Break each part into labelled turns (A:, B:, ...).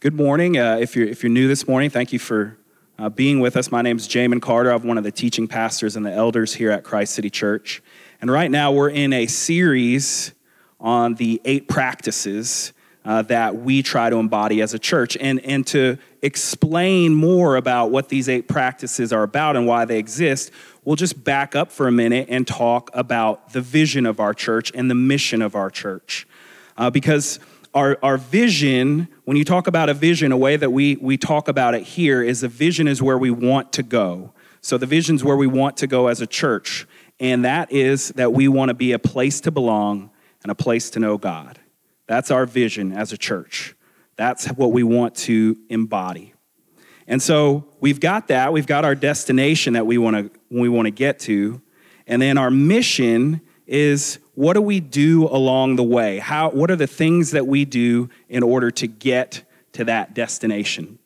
A: Good morning. Uh, if, you're, if you're new this morning, thank you for uh, being with us. My name is Jamin Carter. I'm one of the teaching pastors and the elders here at Christ City Church. And right now we're in a series on the eight practices uh, that we try to embody as a church. And, and to explain more about what these eight practices are about and why they exist, we'll just back up for a minute and talk about the vision of our church and the mission of our church. Uh, because our, our vision, when you talk about a vision, a way that we, we talk about it here is the vision is where we want to go. So the vision is where we want to go as a church. And that is that we want to be a place to belong and a place to know God. That's our vision as a church. That's what we want to embody. And so we've got that. We've got our destination that we want to we want to get to. And then our mission is what do we do along the way? How, what are the things that we do in order to get to that destination?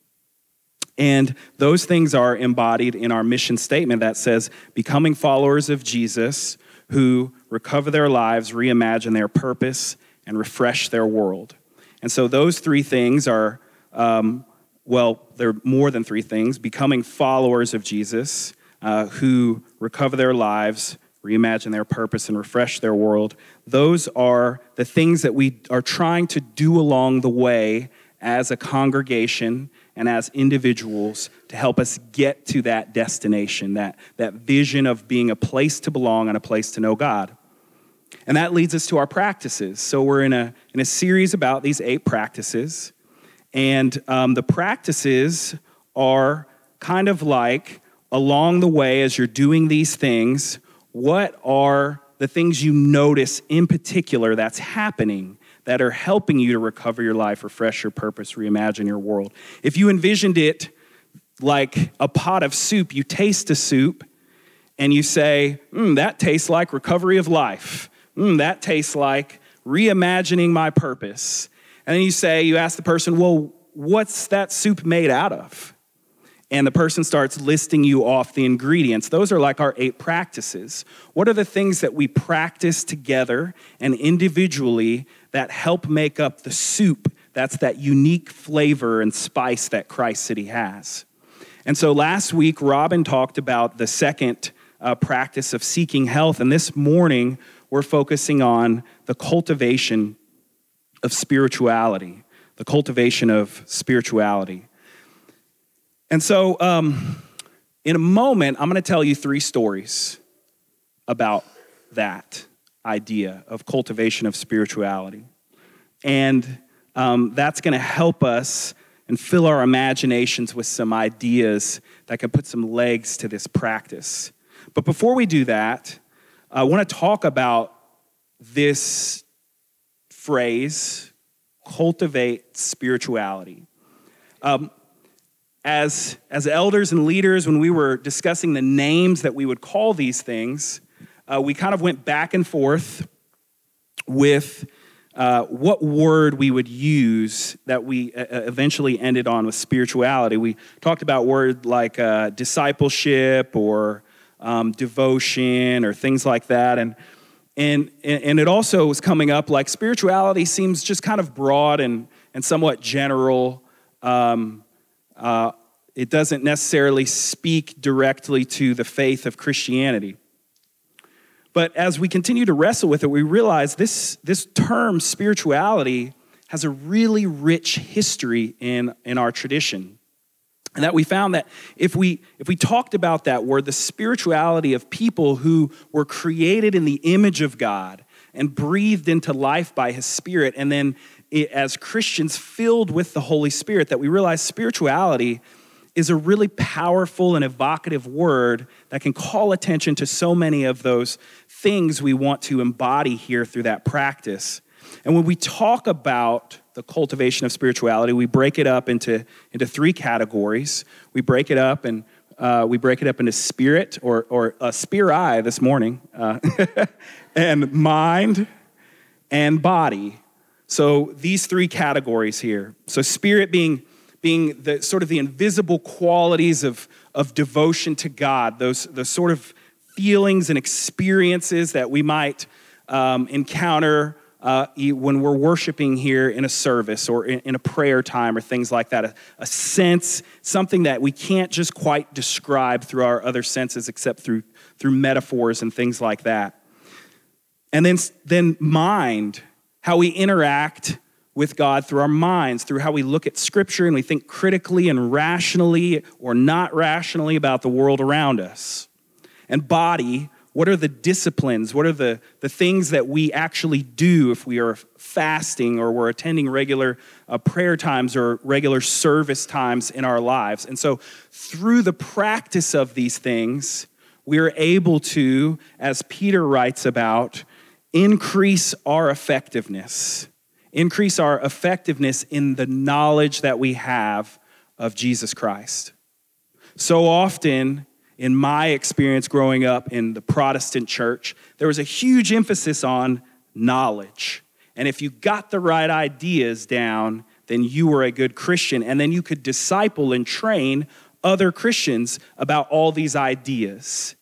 A: And those things are embodied in our mission statement that says, becoming followers of Jesus who recover their lives, reimagine their purpose, and refresh their world. And so those three things are, um, well, they're more than three things becoming followers of Jesus uh, who recover their lives, reimagine their purpose, and refresh their world. Those are the things that we are trying to do along the way as a congregation and as individuals to help us get to that destination, that, that vision of being a place to belong and a place to know God. And that leads us to our practices. So we're in a, in a series about these eight practices. And um, the practices are kind of like along the way as you're doing these things, what are the things you notice in particular that's happening that are helping you to recover your life, refresh your purpose, reimagine your world? If you envisioned it like a pot of soup, you taste a soup and you say, mm, that tastes like recovery of life. Mm, that tastes like reimagining my purpose. And then you say, you ask the person, well, what's that soup made out of? And the person starts listing you off the ingredients. Those are like our eight practices. What are the things that we practice together and individually that help make up the soup that's that unique flavor and spice that Christ City has? And so last week, Robin talked about the second uh, practice of seeking health, and this morning, we're focusing on the cultivation of spirituality. The cultivation of spirituality. And so, um, in a moment, I'm going to tell you three stories about that idea of cultivation of spirituality. And um, that's going to help us and fill our imaginations with some ideas that can put some legs to this practice. But before we do that, I want to talk about this phrase cultivate spirituality. Um, as, as elders and leaders, when we were discussing the names that we would call these things, uh, we kind of went back and forth with uh, what word we would use that we uh, uh eventually ended on with spirituality. We talked about words like uh, discipleship or um, devotion or things like that. And, and, and it also was coming up like spirituality seems just kind of broad and, and somewhat general. Um, uh, it doesn't necessarily speak directly to the faith of Christianity. But as we continue to wrestle with it, we realize this, this term, spirituality, has a really rich history in, in our tradition. And that we found that if we, if we talked about that word, the spirituality of people who were created in the image of God and breathed into life by his spirit, and then as Christians filled with the Holy Spirit that we realize spirituality is a really powerful and evocative word that can call attention to so many of those things we want to embody here through that practice. And when we talk about the cultivation of spirituality, we break it up into, into three categories. We break it up and uh, we break it up into spirit or, or a eye this morning, uh, and mind and body. So these three categories here. So spirit being being the sort of the invisible qualities of, of devotion to God, those, those sort of feelings and experiences that we might um, encounter uh, when we're worshiping here in a service or in, in a prayer time or things like that, a, a, sense, something that we can't just quite describe through our other senses except through, through metaphors and things like that. And then, then mind, how we interact with God through our minds, through how we look at Scripture and we think critically and rationally or not rationally about the world around us. And body, what are the disciplines? What are the, the things that we actually do if we are fasting or we're attending regular uh, prayer times or regular service times in our lives? And so, through the practice of these things, we are able to, as Peter writes about, increase our effectiveness, increase our effectiveness in the knowledge that we have of Jesus Christ. So often, in my experience growing up in the Protestant church, there was a huge emphasis on knowledge. And if you got the right ideas down, then you were a good Christian. And then you could disciple and train other Christians about all these ideas.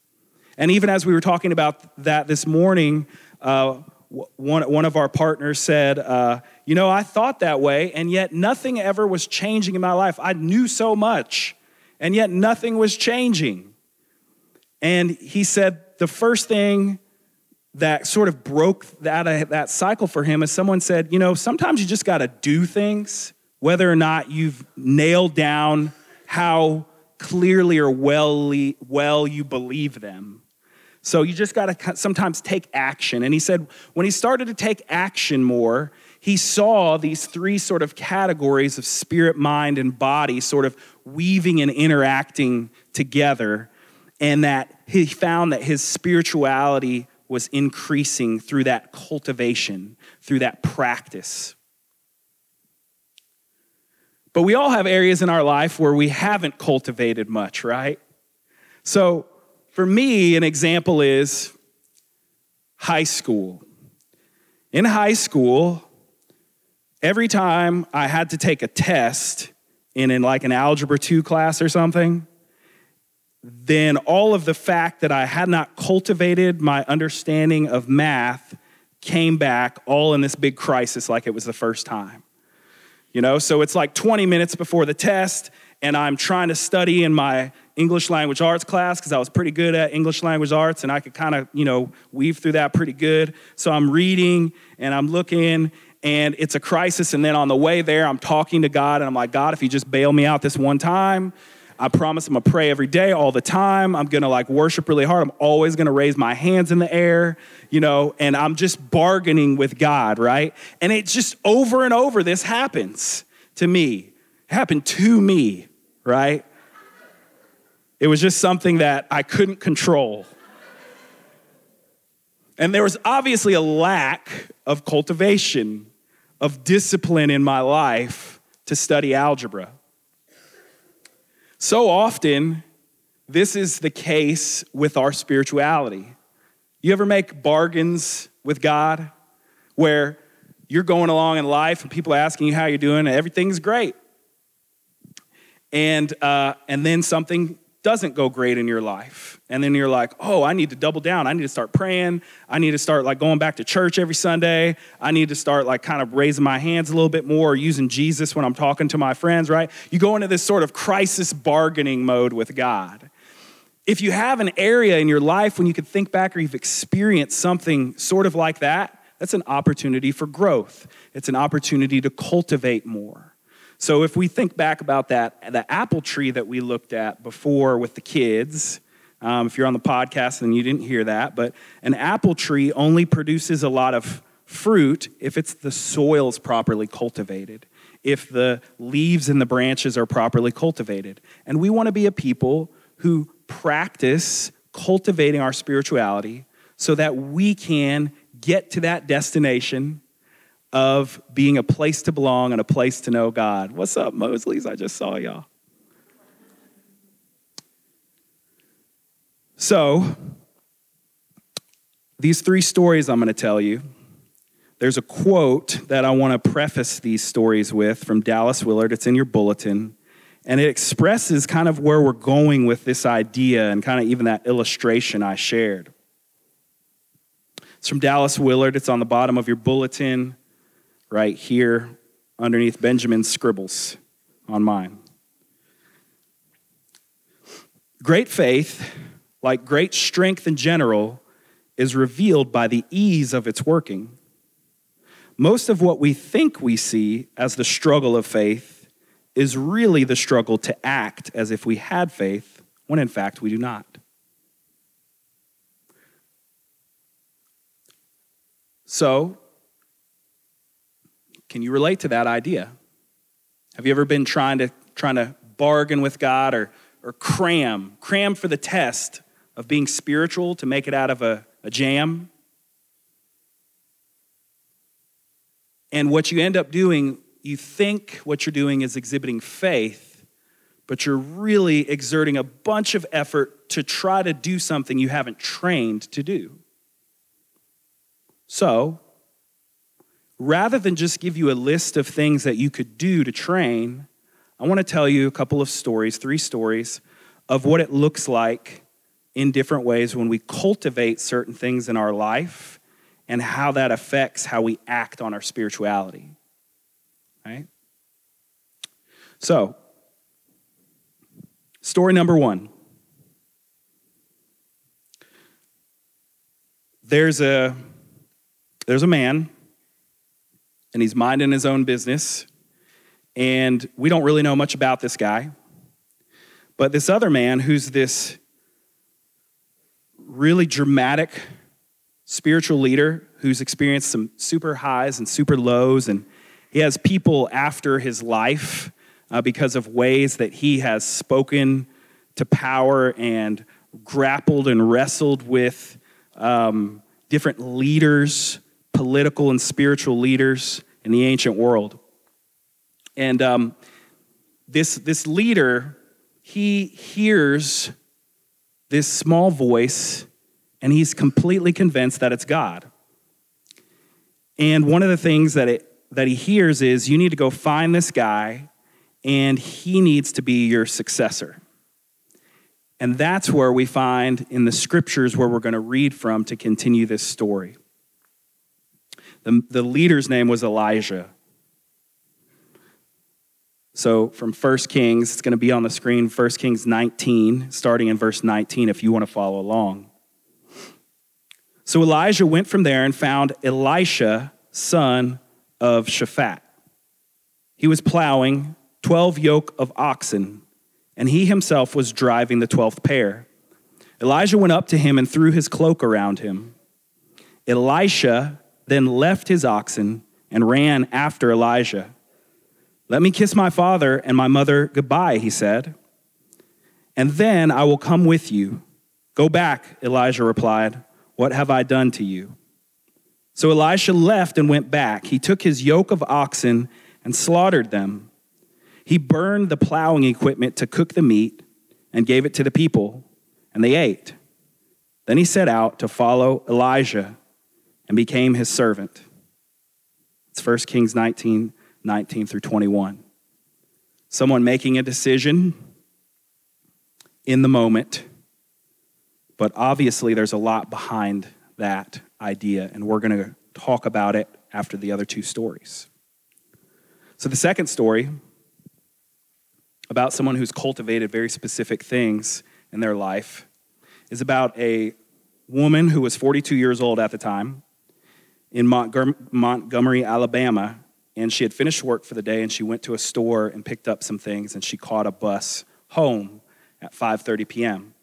A: And even as we were talking about that this morning, uh, one, one of our partners said, uh, You know, I thought that way, and yet nothing ever was changing in my life. I knew so much, and yet nothing was changing. And he said, The first thing that sort of broke that, uh, that cycle for him is someone said, You know, sometimes you just got to do things, whether or not you've nailed down how clearly or well, well you believe them. So you just got to sometimes take action. And he said when he started to take action more, he saw these three sort of categories of spirit, mind, and body sort of weaving and interacting together. And that he found that his spirituality was increasing through that cultivation, through that practice. But we all have areas in our life where we haven't cultivated much, right? So for me, an example is high school. In high school, every time I had to take a test in, in like an algebra 2 class or something, then all of the fact that I had not cultivated my understanding of math came back all in this big crisis like it was the first time. You know, so it's like 20 minutes before the test, and I'm trying to study in my English language arts class because I was pretty good at English language arts and I could kind of, you know, weave through that pretty good. So I'm reading and I'm looking and it's a crisis. And then on the way there, I'm talking to God and I'm like, God, if you just bail me out this one time, I promise I'm gonna pray every day, all the time. I'm gonna like worship really hard. I'm always gonna raise my hands in the air, you know, and I'm just bargaining with God, right? And it just over and over, this happens to me, happened to me, right? It was just something that I couldn't control. And there was obviously a lack of cultivation, of discipline in my life to study algebra. So often, this is the case with our spirituality. You ever make bargains with God where you're going along in life and people are asking you how you're doing and everything's great? And, uh, and then something doesn't go great in your life. And then you're like oh i need to double down. I need to start praying. I need to start like going back to church every sunday. I need to start like kind of raising my hands a little bit more or using jesus when i'm talking to my friends right? You go into this sort of crisis bargaining mode with god. If you have an area in your life when you can think back or you've experienced something sort of like that that's an opportunity for growth. It's an opportunity to cultivate more so if we think back about that, the apple tree that we looked at before with the kids, um, if you're on the podcast and you didn't hear that, but an apple tree only produces a lot of fruit if it's the soil's properly cultivated, if the leaves and the branches are properly cultivated. And we want to be a people who practice cultivating our spirituality so that we can get to that destination of being a place to belong and a place to know God. What's up, Mosleys? I just saw y'all. So, these three stories I'm going to tell you, there's a quote that I want to preface these stories with from Dallas Willard. It's in your bulletin. And it expresses kind of where we're going with this idea and kind of even that illustration I shared. It's from Dallas Willard. It's on the bottom of your bulletin right here underneath Benjamin's scribbles on mine. Great faith, like great strength in general, is revealed by the ease of its working. Most of what we think we see as the struggle of faith is really the struggle to act as if we had faith, when in fact we do not. So, can you relate to that idea? Have you ever been trying to trying to bargain with God or or cram, cram for the test of being spiritual to make it out of a, a jam? And what you end up doing, you think what you're doing is exhibiting faith, but you're really exerting a bunch of effort to try to do something you haven't trained to do. So, rather than just give you a list of things that you could do to train, I want to tell you a couple of stories, three stories, of what it looks like in different ways when we cultivate certain things in our life and how that affects how we act on our spirituality. Right? So, story number one. There's a there's a man and he's minding his own business. And we don't really know much about this guy. But this other man, who's this really dramatic spiritual leader who's experienced some super highs and super lows, and he has people after his life uh, because of ways that he has spoken to power and grappled and wrestled with um, different leaders political and spiritual leaders in the ancient world. And um, this, this leader, he hears this small voice and he's completely convinced that it's God. And one of the things that, it, that he hears is you need to go find this guy and he needs to be your successor. And that's where we find in the scriptures where we're going to read from to continue this story. The, the leader's name was Elijah. So from 1 Kings, it's going to be on the screen, 1 Kings 19, starting in verse 19, if you want to follow along. So Elijah went from there and found Elisha, son of Shaphat. He was plowing 12 yoke of oxen, and he himself was driving the 12th pair. Elijah went up to him and threw his cloak around him. Elisha then left his oxen and ran after Elijah. Let me kiss my father and my mother goodbye, he said, and then I will come with you. Go back, Elijah replied. What have I done to you? So Elisha left and went back. He took his yoke of oxen and slaughtered them. He burned the plowing equipment to cook the meat and gave it to the people, and they ate. Then he set out to follow Elijah and became his servant. It's 1 Kings 19 19 through 21. Someone making a decision in the moment, but obviously there's a lot behind that idea, and we're going to talk about it after the other two stories. So, the second story about someone who's cultivated very specific things in their life is about a woman who was 42 years old at the time in Montgomery, Alabama, and she had finished work for the day and she went to a store and picked up some things and she caught a bus home at 5:30 p.m.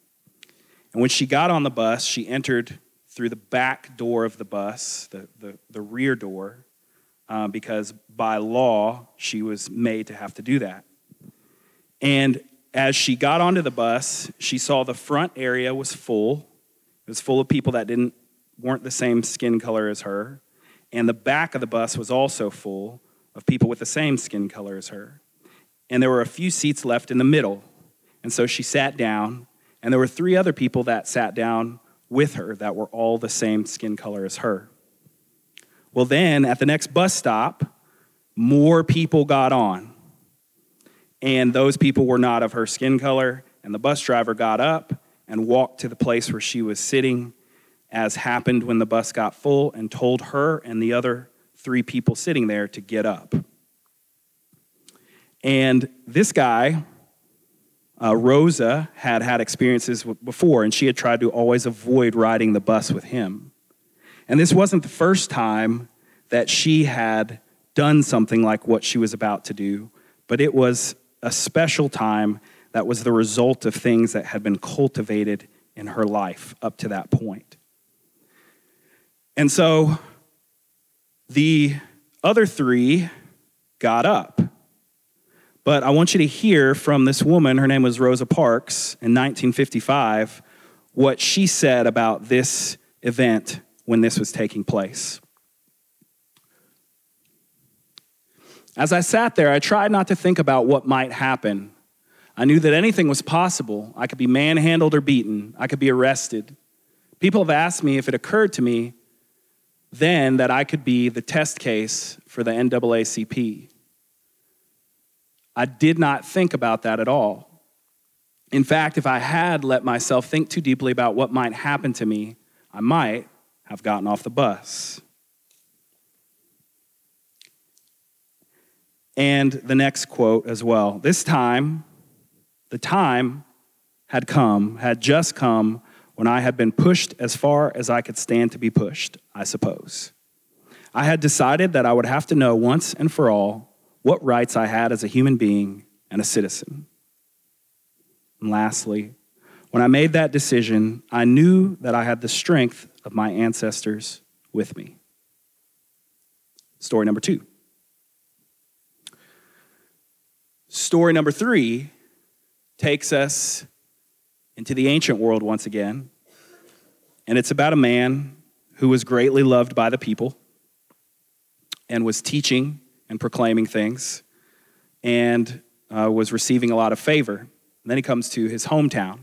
A: And when she got on the bus, she entered through the back door of the bus, the, the, the rear door, uh, because by law she was made to have to do that. And as she got onto the bus, she saw the front area was full. It was full of people that didn't weren't the same skin color as her. And the back of the bus was also full of people with the same skin color as her. And there were a few seats left in the middle. And so she sat down, and there were three other people that sat down with her that were all the same skin color as her. Well, then at the next bus stop, more people got on. And those people were not of her skin color. And the bus driver got up and walked to the place where she was sitting as happened when the bus got full and told her and the other three people sitting there to get up. And this guy, uh, Rosa, had had experiences before, and she had tried to always avoid riding the bus with him. And this wasn't the first time that she had done something like what she was about to do, but it was a special time that was the result of things that had been cultivated in her life up to that point. And so the other three got up. But I want you to hear from this woman, her name was Rosa Parks, in 1955, what she said about this event when this was taking place. As I sat there, I tried not to think about what might happen. I knew that anything was possible. I could be manhandled or beaten, I could be arrested. People have asked me if it occurred to me then that I could be the test case for the NAACP. I did not think about that at all. In fact, if I had let myself think too deeply about what might happen to me, I might have gotten off the bus. And the next quote as well. This time, the time had come, had just come when I had been pushed as far as I could stand to be pushed, I suppose. I had decided that I would have to know once and for all what rights I had as a human being and a citizen. And lastly, when I made that decision, I knew that I had the strength of my ancestors with me. Story number two. Story number three takes us into the ancient world once again. And it's about a man who was greatly loved by the people and was teaching and proclaiming things and uh, was receiving a lot of favor. And then he comes to his hometown.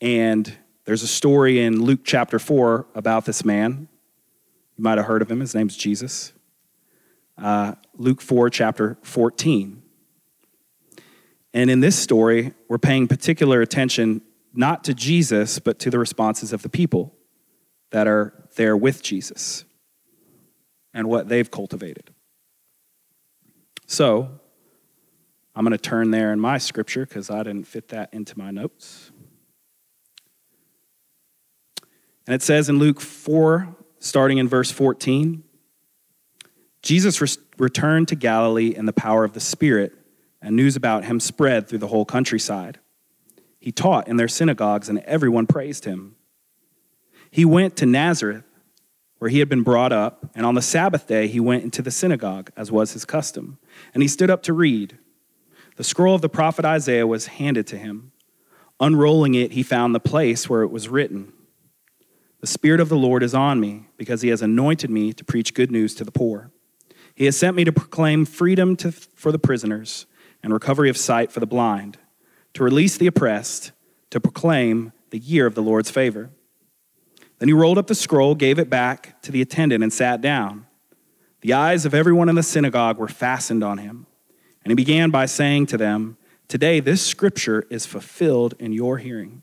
A: And there's a story in Luke chapter 4 about this man. You might have heard of him. His name's Jesus. Uh, Luke 4, chapter 14. And in this story, we're paying particular attention not to Jesus, but to the responses of the people that are there with Jesus and what they've cultivated. So, I'm going to turn there in my scripture because I didn't fit that into my notes. And it says in Luke 4, starting in verse 14 Jesus re- returned to Galilee in the power of the Spirit and news about him spread through the whole countryside. He taught in their synagogues, and everyone praised him. He went to Nazareth, where he had been brought up, and on the Sabbath day he went into the synagogue, as was his custom. And he stood up to read. The scroll of the prophet Isaiah was handed to him. Unrolling it, he found the place where it was written The Spirit of the Lord is on me, because he has anointed me to preach good news to the poor. He has sent me to proclaim freedom to, for the prisoners and recovery of sight for the blind, to release the oppressed, to proclaim the year of the Lord's favor. Then he rolled up the scroll, gave it back to the attendant, and sat down. The eyes of everyone in the synagogue were fastened on him. And he began by saying to them, Today this scripture is fulfilled in your hearing.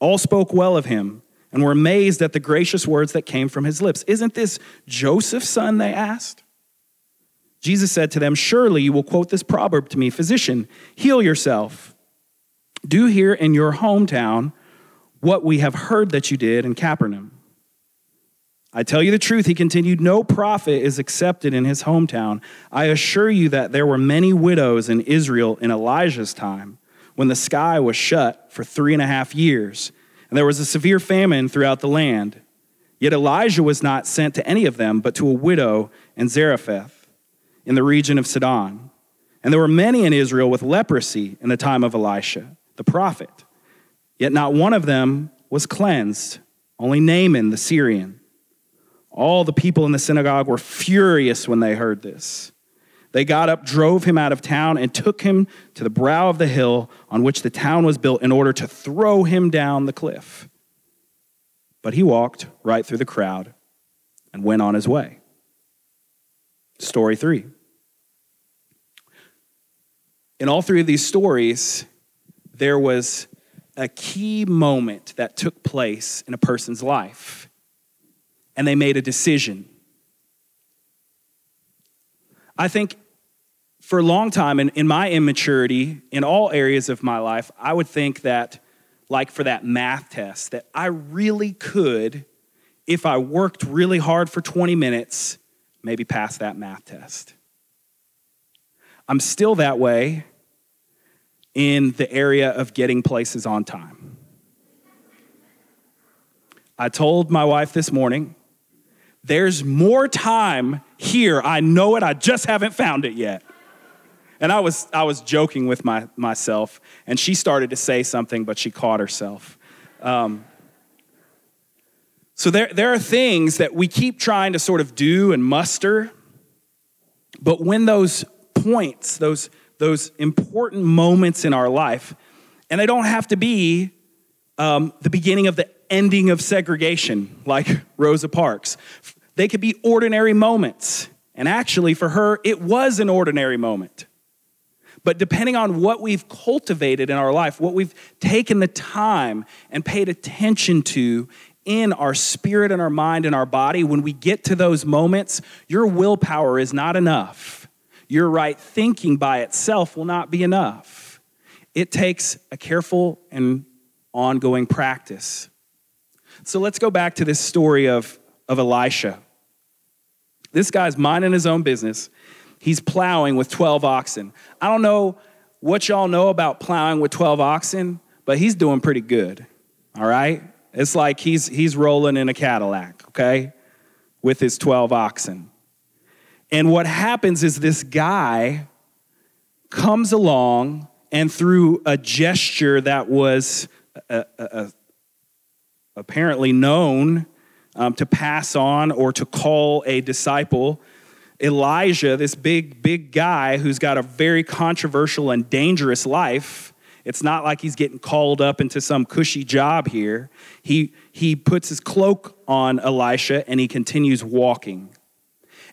A: All spoke well of him and were amazed at the gracious words that came from his lips. Isn't this Joseph's son? They asked. Jesus said to them, Surely you will quote this proverb to me Physician, heal yourself. Do here in your hometown what we have heard that you did in Capernaum. I tell you the truth, he continued, no prophet is accepted in his hometown. I assure you that there were many widows in Israel in Elijah's time, when the sky was shut for three and a half years, and there was a severe famine throughout the land. Yet Elijah was not sent to any of them, but to a widow in Zarephath in the region of Sidon. And there were many in Israel with leprosy in the time of Elisha, the prophet. Yet not one of them was cleansed, only Naaman the Syrian. All the people in the synagogue were furious when they heard this. They got up, drove him out of town, and took him to the brow of the hill on which the town was built in order to throw him down the cliff. But he walked right through the crowd and went on his way. Story three. In all three of these stories, there was a key moment that took place in a person's life, and they made a decision. I think for a long time, in, in my immaturity, in all areas of my life, I would think that, like for that math test, that I really could, if I worked really hard for 20 minutes, maybe pass that math test. I'm still that way in the area of getting places on time. I told my wife this morning, there's more time here. I know it, I just haven't found it yet. And I was, I was joking with my, myself, and she started to say something, but she caught herself. Um, so there, there are things that we keep trying to sort of do and muster, but when those points, those, those important moments in our life, and they don't have to be um, the beginning of the ending of segregation, like Rosa Parks. They could be ordinary moments. And actually, for her, it was an ordinary moment. But depending on what we've cultivated in our life, what we've taken the time and paid attention to in our spirit and our mind and our body, when we get to those moments, your willpower is not enough your right thinking by itself will not be enough. It takes a careful and ongoing practice. So let's go back to this story of, of Elisha. This guy's minding his own business. He's plowing with 12 oxen. I don't know what y'all know about plowing with 12 oxen, but he's doing pretty good. All right? It's like he's he's rolling in a Cadillac, okay? With his 12 oxen. And what happens is this guy comes along and through a gesture that was uh, uh, uh, apparently known um, to pass on or to call a disciple, Elijah, this big, big guy who's got a very controversial and dangerous life, it's not like he's getting called up into some cushy job here. He, he puts his cloak on Elisha and he continues walking.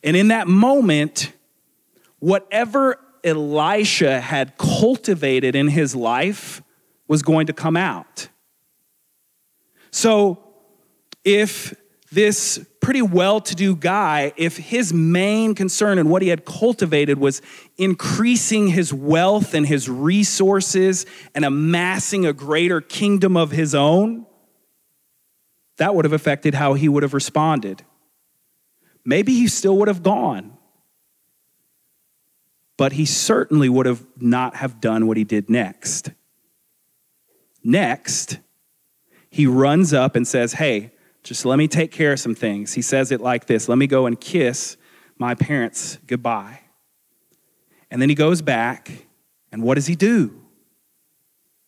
A: And in that moment, whatever Elisha had cultivated in his life was going to come out. So, if this pretty well to do guy, if his main concern and what he had cultivated was increasing his wealth and his resources and amassing a greater kingdom of his own, that would have affected how he would have responded maybe he still would have gone. But he certainly would have not have done what he did next. Next, he runs up and says, Hey, just let me take care of some things. He says it like this Let me go and kiss my parents goodbye. And then he goes back, and what does he do?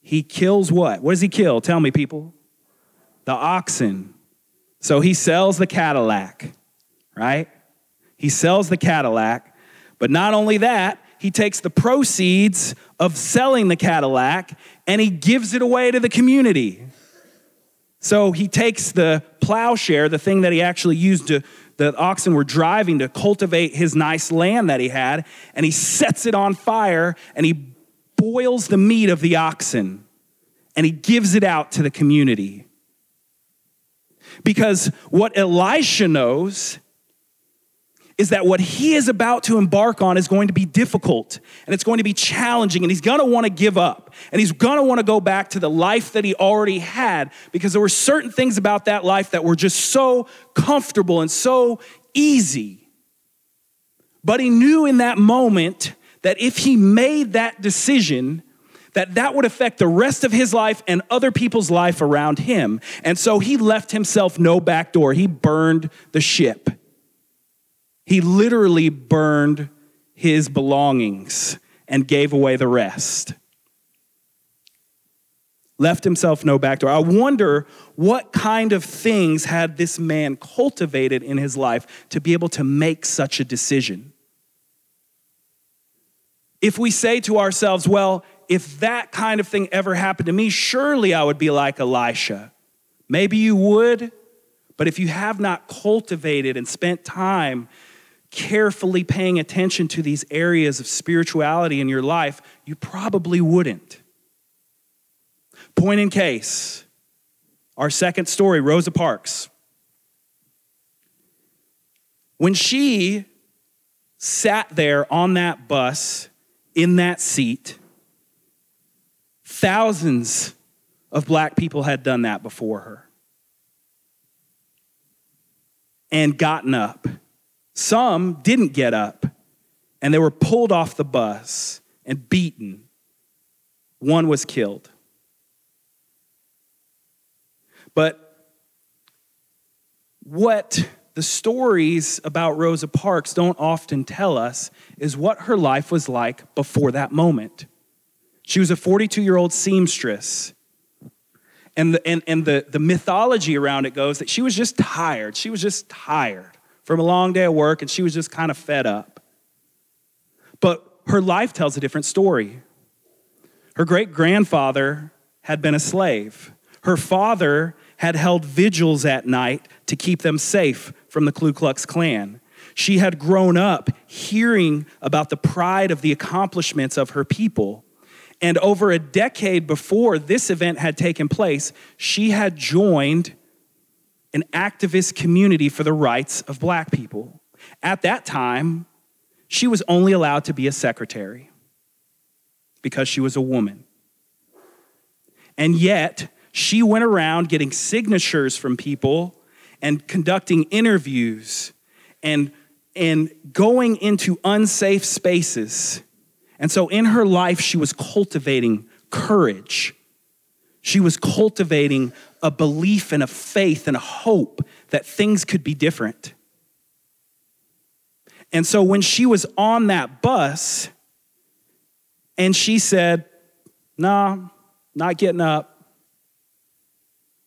A: He kills what? What does he kill? Tell me, people. The oxen. So he sells the Cadillac right? He sells the Cadillac, but not only that, he takes the proceeds of selling the Cadillac and he gives it away to the community. So he takes the plowshare, the thing that he actually used to, the oxen were driving to cultivate his nice land that he had, and he sets it on fire and he boils the meat of the oxen and he gives it out to the community. Because what Elisha knows is that what he is about to embark on is going to be difficult and it's going to be challenging and he's going to want to give up and he's going to want to go back to the life that he already had because there were certain things about that life that were just so comfortable and so easy. But he knew in that moment that if he made that decision, that that would affect the rest of his life and other people's life around him. And so he left himself no back door. He burned the ship. He literally burned his belongings and gave away the rest. Left himself no back door. I wonder what kind of things had this man cultivated in his life to be able to make such a decision. If we say to ourselves, well, if that kind of thing ever happened to me, surely I would be like Elisha. Maybe you would, but if you have not cultivated and spent time carefully paying attention to these areas of spirituality in your life, you probably wouldn't. Point in case, our second story, Rosa Parks. When she sat there on that bus in that seat, thousands of black people had done that before her and gotten up. Some didn't get up and they were pulled off the bus and beaten. One was killed. But what the stories about Rosa Parks don't often tell us is what her life was like before that moment. She was a 42 year old seamstress. And, the, and, and the, the mythology around it goes that she was just tired. She was just tired from a long day of work and she was just kind of fed up. But her life tells a different story. Her great grandfather had been a slave. Her father had held vigils at night to keep them safe from the Ku Klux Klan. She had grown up hearing about the pride of the accomplishments of her people. And over a decade before this event had taken place, she had joined an activist community for the rights of black people. At that time, she was only allowed to be a secretary because she was a woman. And yet, she went around getting signatures from people and conducting interviews and, and going into unsafe spaces. And so in her life, she was cultivating courage. She was cultivating a belief and a faith and a hope that things could be different. And so when she was on that bus and she said, Nah, not getting up.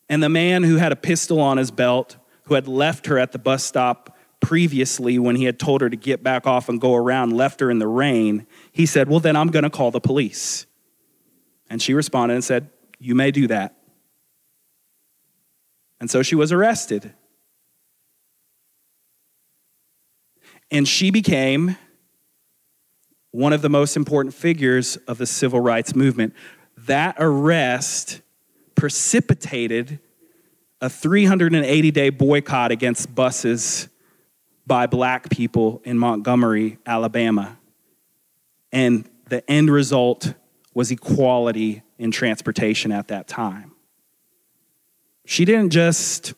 A: And the man who had a pistol on his belt who had left her at the bus stop previously when he had told her to get back off and go around, left her in the rain, he said, Well, then I'm going to call the police. And she responded and said, You may do that. And so she was arrested. And she became one of the most important figures of the civil rights movement. That arrest precipitated a 380 day boycott against buses by black people in Montgomery, Alabama. And the end result was equality in transportation at that time. She didn't just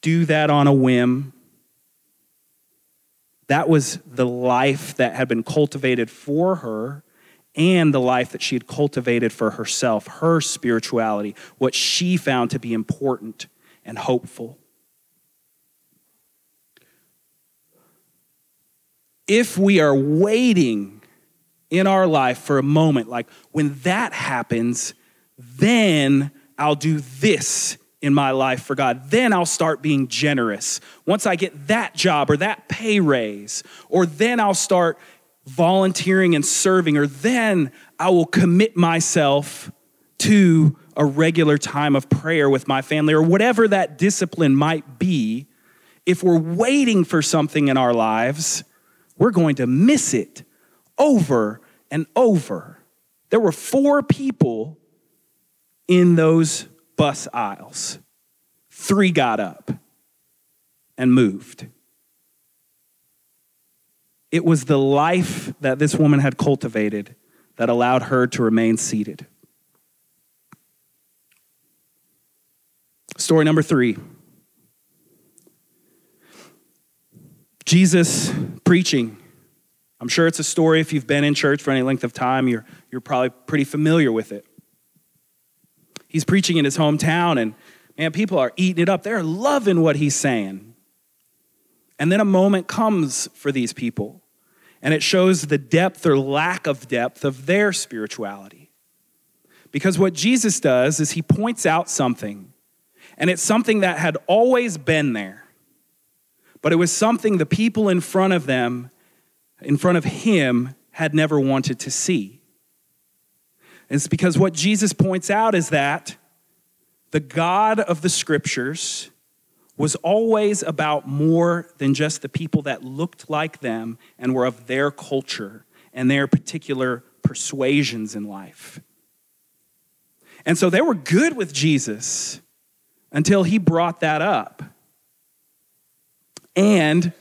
A: do that on a whim. That was the life that had been cultivated for her and the life that she had cultivated for herself, her spirituality, what she found to be important and hopeful. If we are waiting in our life for a moment, like when that happens, then I'll do this in my life for God. Then I'll start being generous. Once I get that job or that pay raise, or then I'll start volunteering and serving, or then I will commit myself to a regular time of prayer with my family, or whatever that discipline might be. If we're waiting for something in our lives, we're going to miss it over and over. There were four people in those bus aisles. Three got up and moved. It was the life that this woman had cultivated that allowed her to remain seated. Story number three Jesus preaching. I'm sure it's a story, if you've been in church for any length of time, you're, you're probably pretty familiar with it. He's preaching in his hometown, and man, people are eating it up. They're loving what he's saying. And then a moment comes for these people and it shows the depth or lack of depth of their spirituality. Because what Jesus does is he points out something, and it's something that had always been there, but it was something the people in front of them, in front of him, had never wanted to see. It's because what Jesus points out is that the God of the scriptures was always about more than just the people that looked like them and were of their culture and their particular persuasions in life. And so they were good with Jesus until he brought that up. And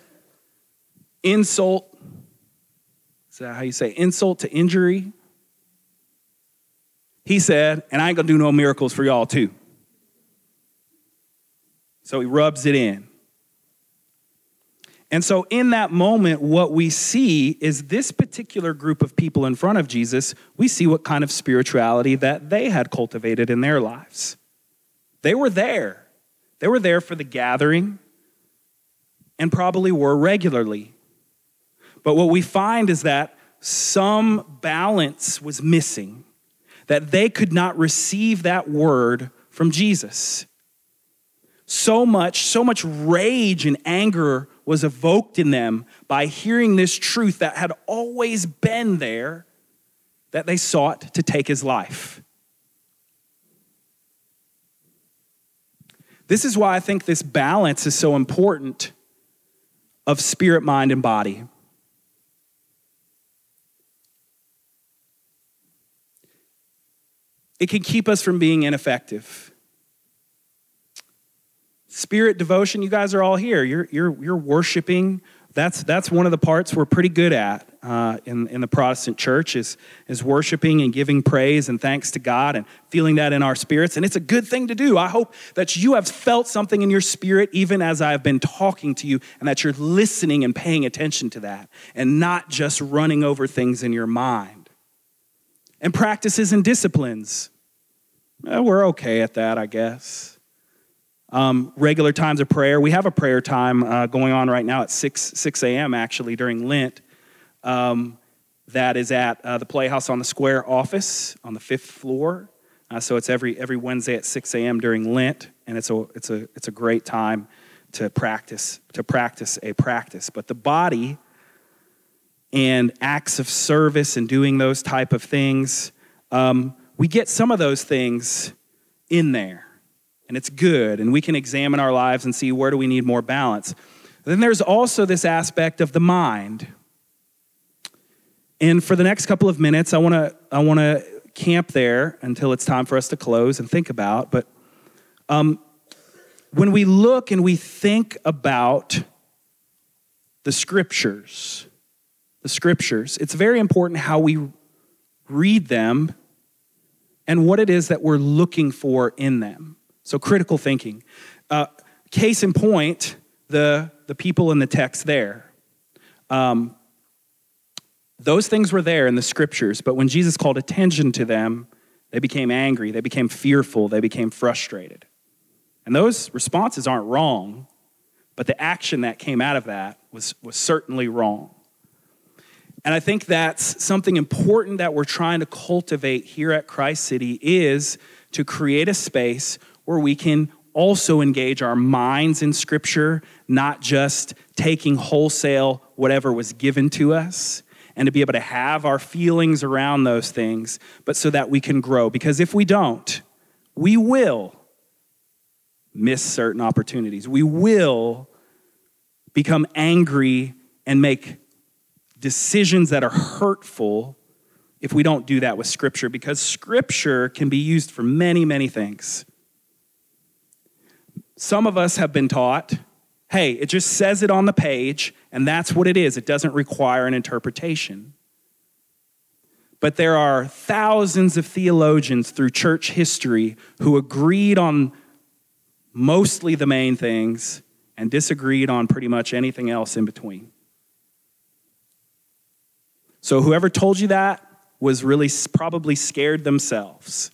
A: insult, is that how you say insult to injury? He said, and I ain't gonna do no miracles for y'all too. So he rubs it in. And so, in that moment, what we see is this particular group of people in front of Jesus, we see what kind of spirituality that they had cultivated in their lives. They were there. They were there for the gathering and probably were regularly. But what we find is that some balance was missing, that they could not receive that word from Jesus. So much, so much rage and anger was evoked in them by hearing this truth that had always been there that they sought to take his life. This is why I think this balance is so important of spirit, mind, and body. It can keep us from being ineffective. Spirit devotion, you guys are all here. You're, you're, you're worshiping. That's, that's one of the parts we're pretty good at uh, in, in the Protestant church is, is worshiping and giving praise and thanks to God and feeling that in our spirits. And it's a good thing to do. I hope that you have felt something in your spirit even as I've been talking to you and that you're listening and paying attention to that and not just running over things in your mind. And practices and disciplines. Eh, we're okay at that, I guess um, regular times of prayer. We have a prayer time uh, going on right now at 6, 6 a.m. actually during Lent. Um, that is at uh, the Playhouse on the Square office on the fifth floor. Uh, so it's every, every Wednesday at 6 a.m. during Lent, and it's a, it's, a, it's a great time to practice, to practice a practice. But the body and acts of service and doing those type of things, um, we get some of those things in there and it's good, and we can examine our lives and see where do we need more balance. Then there's also this aspect of the mind. And for the next couple of minutes, I want to I want to camp there until it's time for us to close and think about. But um, when we look and we think about the scriptures, the scriptures, it's very important how we read them and what it is that we're looking for in them. So, critical thinking. Uh, case in point, the, the people in the text there. Um, those things were there in the scriptures, but when Jesus called attention to them, they became angry, they became fearful, they became frustrated. And those responses aren't wrong, but the action that came out of that was, was certainly wrong. And I think that's something important that we're trying to cultivate here at Christ City is to create a space where we can also engage our minds in Scripture, not just taking wholesale whatever was given to us, and to be able to have our feelings around those things, but so that we can grow. Because if we don't, we will miss certain opportunities. We will become angry and make decisions that are hurtful if we don't do that with Scripture, because Scripture can be used for many, many things. Some of us have been taught hey, it just says it on the page, and that's what it is. It doesn't require an interpretation. But there are thousands of theologians through church history who agreed on mostly the main things and disagreed on pretty much anything else in between. So, whoever told you that was really probably scared themselves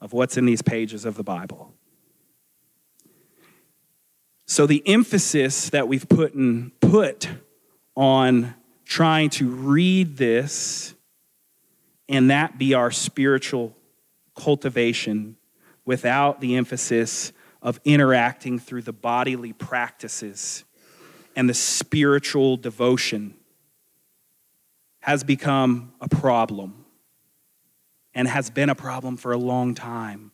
A: of what's in these pages of the Bible. So the emphasis that we've put, in, put on trying to read this and that be our spiritual cultivation without the emphasis of interacting through the bodily practices and the spiritual devotion has become a problem and has been a problem for a long time.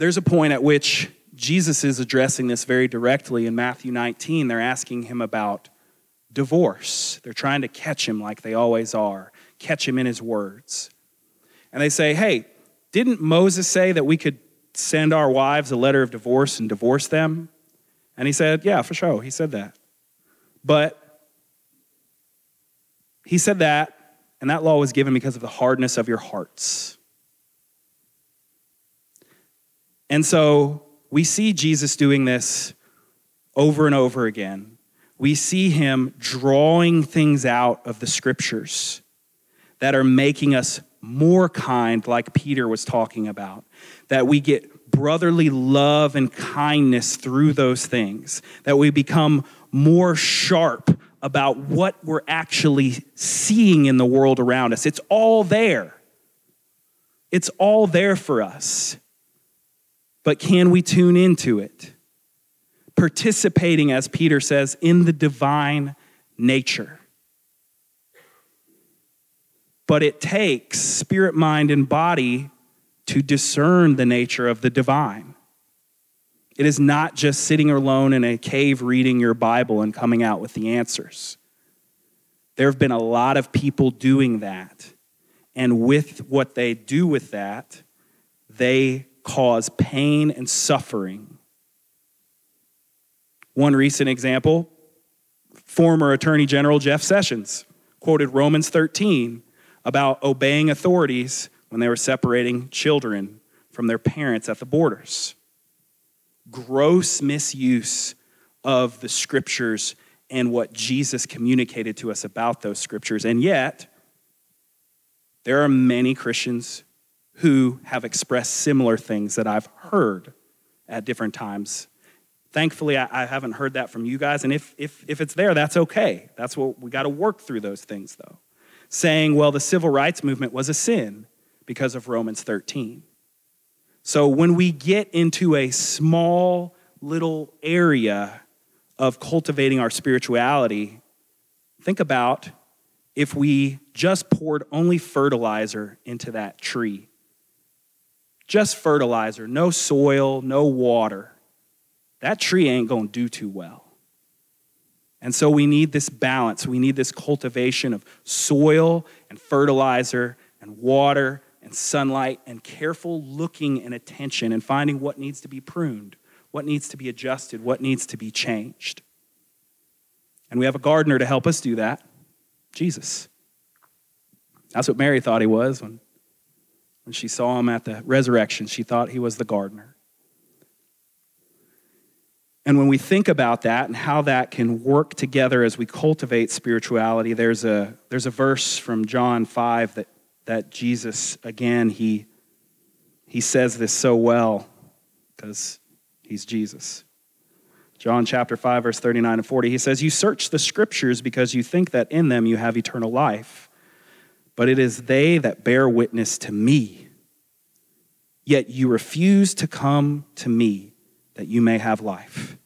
A: there's a point at which Jesus is addressing this very directly in Matthew 19. They're asking him about divorce. They're trying to catch him like they always are. catch him in his words. And they say, Hey, didn't Moses say that we could send our wives a letter of divorce and divorce them? And he said, Yeah, for sure. He said that. But he said that, and that law was given because of the hardness of your hearts. And so we see Jesus doing this over and over again. We see him drawing things out of the scriptures that are making us more kind, like Peter was talking about, that we get brotherly love and kindness through those things, that we become more sharp about what we're actually seeing in the world around us. It's all there. It's all there for us. But can we tune into it? Participating, as Peter says, in the divine nature. But it takes spirit, mind, and body to discern the nature of the divine. It is not just sitting alone in a cave reading your Bible and coming out with the answers. There have been a lot of people doing that. And with what they do with that, they cause pain and suffering. One recent example former Attorney General Jeff Sessions quoted Romans 13 about obeying authorities when they were separating children from their parents at the borders gross misuse of the scriptures and what Jesus communicated to us about those scriptures. And yet, there are many Christians who have expressed similar things that I've heard at different times. Thankfully, I, I haven't heard that from you guys. And if, if, if it's there, that's okay. That's what we got to work through those things, though. Saying, well, the civil rights movement was a sin because of Romans 13. So when we get into a small little area of cultivating our spirituality, think about if we just poured only fertilizer into that tree. Just fertilizer, no soil, no water. That tree ain't going to do too well. And so we need this balance. We need this cultivation of soil and fertilizer and water and sunlight and careful looking and attention and finding what needs to be pruned, what needs to be adjusted, what needs to be changed. And we have a gardener to help us do that Jesus. That's what Mary thought he was when, when she saw him at the resurrection. She thought he was the gardener. And when we think about that and how that can work together as we cultivate spirituality, there's a, there's a verse from John 5 that that Jesus, again, he, he says this so well because he's Jesus. John chapter 5, verse 39 and 40, he says, You search the scriptures because you think that in them you have eternal life, but it is they that bear witness to me. Yet you refuse to come to me that you may have life.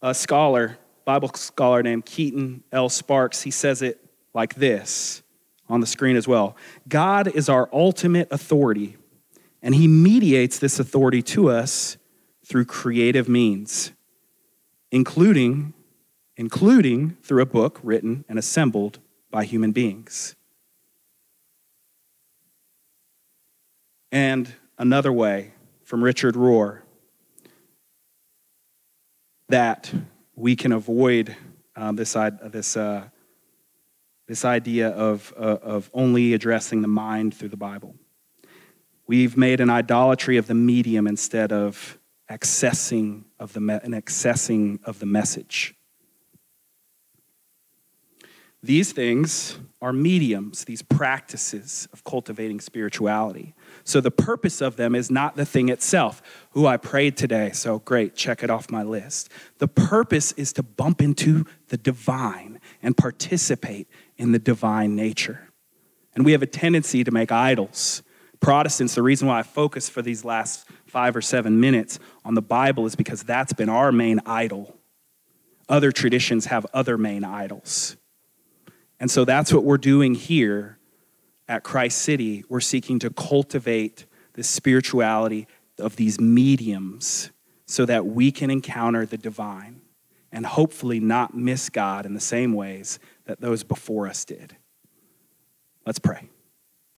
A: A scholar, Bible scholar named Kenton L. Sparks, he says it like this on the screen as well God is our ultimate authority, and he mediates this authority to us through creative means, including, including through a book written and assembled by human beings. And another way from Richard Rohr that we can avoid um, this, this, uh, this idea of, uh, of only addressing the mind through the Bible. We've made an idolatry of the medium instead of accessing of the me- an accessing of the message. These things are mediums, these practices of cultivating spirituality. So the purpose of them is not the thing itself. Who I prayed today, so great, check it off my list. The purpose is to bump into the divine and participate in the divine nature. And we have a tendency to make idols. Protestants, the reason why I focus for these last five or seven minutes on the Bible is because that's been our main idol. Other traditions have other main idols. And so that's what we're doing here at Christ City. We're seeking to cultivate the spirituality of these mediums so that we can encounter the divine and hopefully not miss God in the same ways that those before us did. Let's pray.